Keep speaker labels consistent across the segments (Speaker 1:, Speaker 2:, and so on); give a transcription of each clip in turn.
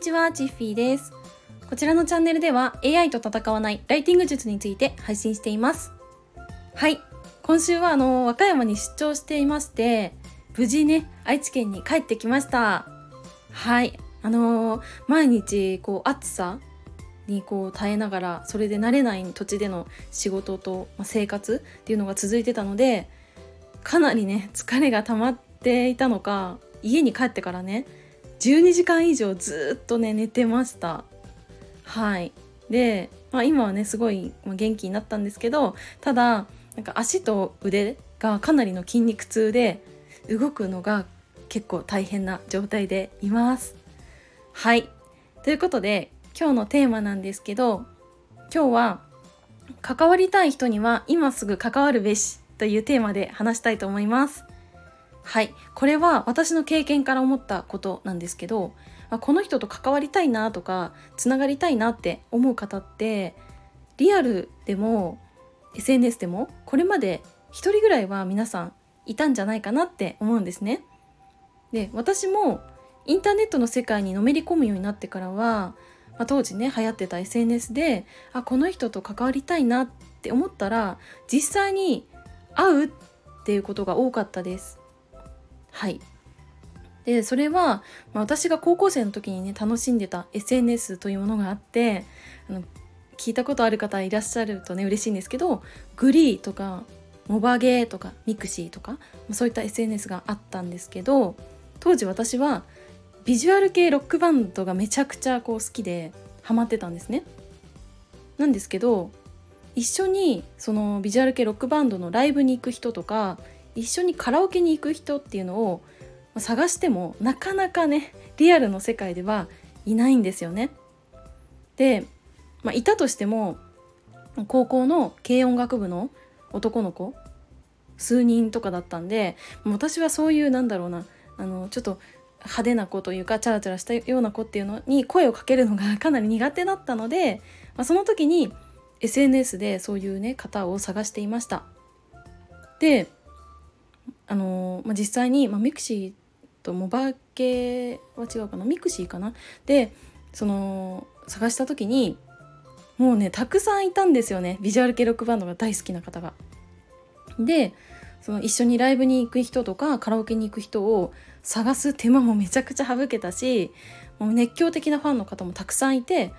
Speaker 1: ちは、チッフィーです。こちらのチャンネルでは AI と戦わないライティング術について配信しています。はい、今週はあの和歌山に出張していまして、無事ね愛知県に帰ってきました。はい、あのー毎日こう暑さにこう耐えながらそれで慣れない土地での仕事と、ま、生活っていうのが続いてたのでかなりね疲れが溜まっていたのか家に帰ってからね12時間以上ずっとね寝てました。はい。で、まあ、今はねすごい元気になったんですけどただなんか足と腕がかなりの筋肉痛で動くのが結構大変な状態でいます。はい。ということで今日のテーマなんですけど今日は関わりたい人には今すぐ関わるべしというテーマで話したいと思います。はいこれは私の経験から思ったことなんですけど、まあこの人と関わりたいなとかつながりたいなって思う方ってリアルでも SNS でもこれまで一人ぐらいは皆さんいたんじゃないかなって思うんですね。で私もインターネットの世界にのめり込むようになってからは、まあ、当時ね流行ってた SNS であこの人と関わりたいなって思ったら実際に会うっていうことが多かったです。はいでそれは、まあ、私が高校生の時にね楽しんでた SNS というものがあってあの聞いたことある方いらっしゃるとね嬉しいんですけどグリーとかモバゲーとかミクシーとかまそういった SNS があったんですけど当時私はビジュアル系ロックバンドがめちゃくちゃこう好きでハマってたんですね。なんですけど一緒にそのビジュアル系ロックバンドのライブに行く人とか一緒にカラオケに行く人っていうのを探してもなかなかねリアルの世界ではいないんですよね。で、まあ、いたとしても高校の軽音楽部の男の子数人とかだったんで私はそういうなんだろうなあのちょっと派手な子というかチャラチャラしたような子っていうのに声をかけるのが かなり苦手だったので、まあ、その時に SNS でそういうね方を探していました。であのまあ、実際に、まあ、ミクシーとモバゲーは違うかな。ミクシーかな。でその探した時にもうねたくさんいたんですよね。ビジュアル系ロックバンドが大好きな方が。でその一緒にライブに行く人とかカラオケに行く人を探す手間もめちゃくちゃ省けたしもう熱狂的なファンの方もたくさんいて、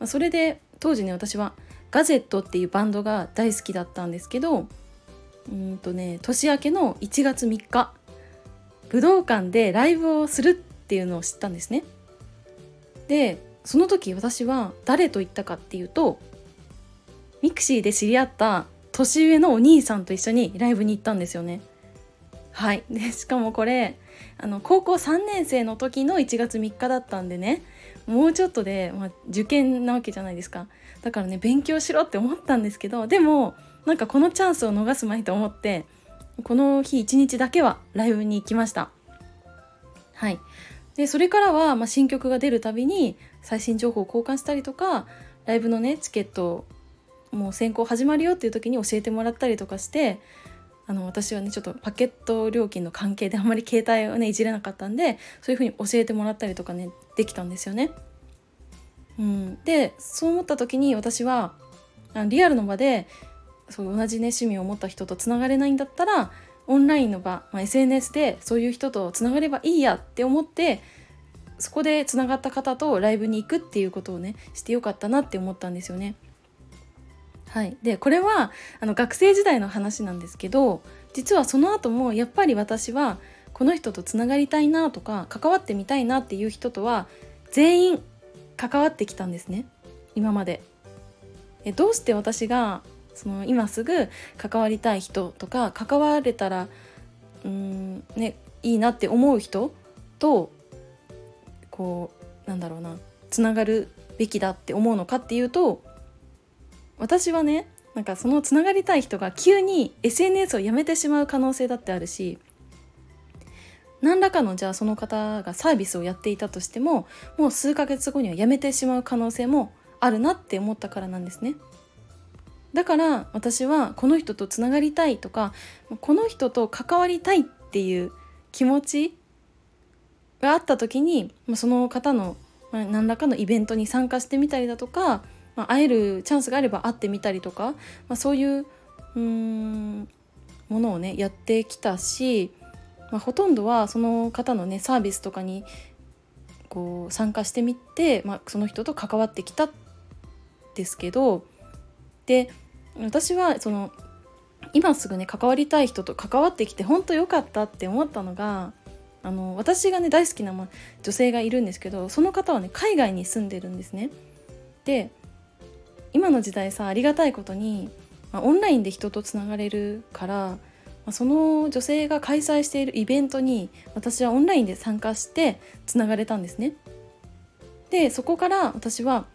Speaker 1: まそれで当時ね私はガゼットっていうバンドが大好きだったんですけどうんとね年明けの1月3日武道館でライブをするっていうのを知ったんですね。でその時私は誰と行ったかっていうとミクシーで知り合った年上のお兄さんと一緒にライブに行ったんですよね。はいでしかもこれあの高校3年生の時の1月3日だったんでねもうちょっとで、まあ、受験なわけじゃないですかだからね勉強しろって思ったんですけどでもなんかこのチャンスを逃すまいと思ってこの日一日だけはライブに行きました。はい。でそれからは、まあ、新曲が出るたびに最新情報を交換したりとかライブのねチケットもう先行始まるよっていう時に教えてもらったりとかしてあの私はねちょっとパケット料金の関係であんまり携帯をねいじれなかったんでそういう風に教えてもらったりとかねできたんですよね。うん、でそう思った時に私はあリアルの場でそう同じね趣味を持った人とつながれないんだったらオンラインの場、まあ、SNS でそういう人とつながればいいやって思ってそこでつながった方とライブに行くっていうことをねしてよかったなって思ったんですよね。はい、でこれはあの学生時代の話なんですけど実はその後もやっぱり私はこの人とつながりたいなとか関わってみたいなっていう人とは全員関わってきたんですね今まで。えどうして私がその今すぐ関わりたい人とか関われたらうんねいいなって思う人とこうなんだろうなつながるべきだって思うのかっていうと私はねなんかそのつながりたい人が急に SNS をやめてしまう可能性だってあるし何らかのじゃあその方がサービスをやっていたとしてももう数ヶ月後にはやめてしまう可能性もあるなって思ったからなんですね。だから私はこの人とつながりたいとかこの人と関わりたいっていう気持ちがあった時にその方の、何らかのイベントに参加してみたりだとか、会えるチャンスがあれば会ってみたりとか、そういううんものをねやってきたし、まあ、ほとんどはその方のねサービスとかにこう参加してみて、まあ、その人と関わってきたんですけどで私はその今すぐね関わりたい人と関わってきて本当良かったって思ったのがあの私がね大好きな、女性がいるんですけどその方はね海外に住んでるんですね。で今の時代さありがたいことに、まあ、オンラインで人とつながれるから、まあ、その女性が開催しているイベントに私はオンラインで参加してつながれたんですね。でそこから私は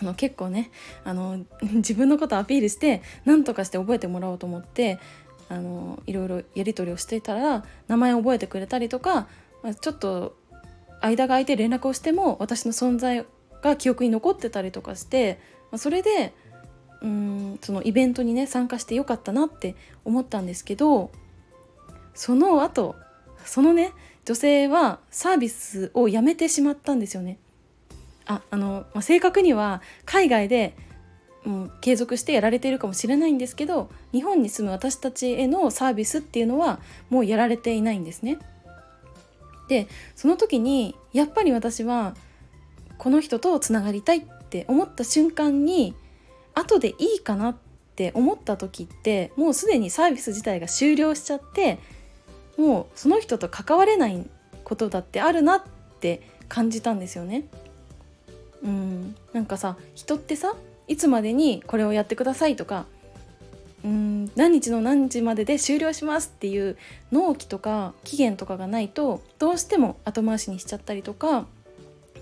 Speaker 1: あの結構ねあの 自分のことアピールして何とかして覚えてもらおうと思ってあのいろいろやり取りをしていたら名前を覚えてくれたりとか、ちょっと間が空いて連絡をしても私の存在が記憶に残ってたりとかして、それでうんそのイベントにね参加してよかったなって思ったんですけどその後そのね女性はサービスをやめてしまったんですよね。ああの、まあ、正確には海外でもう継続してやられているかもしれないんですけど日本に住む私たちへのサービスっていうのはもうやられていないんですね。でその時にやっぱり私はこの人とつながりたいって思った瞬間に後でいいかなって思った時ってもうすでにサービス自体が終了しちゃってもうその人と関われないことだってあるなって感じたんですよね。うんなんかさ人ってさいつまでにこれをやってくださいとかうん何日の何時までで終了しますっていう納期とか期限とかがないとどうしても後回しにしちゃったりとか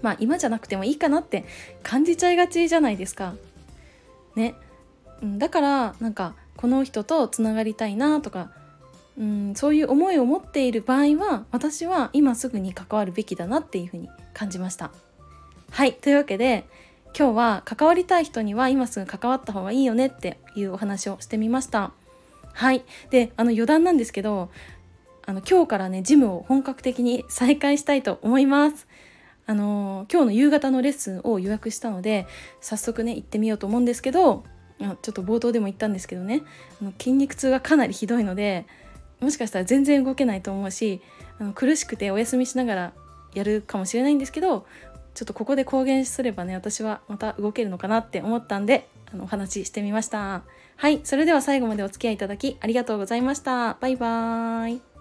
Speaker 1: まあ今じゃなくてもいいかなって感じちゃいがちじゃないですか。ね、うん、だからなんかこの人とつながりたいなとかうんそういう思いを持っている場合は私は今すぐに関わるべきだなっていうふうに感じました。はいというわけで今日は関わりたい人には今すぐ関わった方がいいよねっていうお話をしてみました。はいであの余談なんですけどあの今日からねジムを本格的に再開したいと思います。あの今日の夕方のレッスンを予約したので早速ね行ってみようと思うんですけどちょっと冒頭でも言ったんですけどねあの筋肉痛がかなりひどいのでもしかしたら全然動けないと思うしあの苦しくてお休みしながらやるかもしれないんですけどちょっとここで公言すればね私はまた動けるのかなって思ったんであのお話ししてみました。はいそれでは最後までお付き合いいただきありがとうございました。バイバーイ。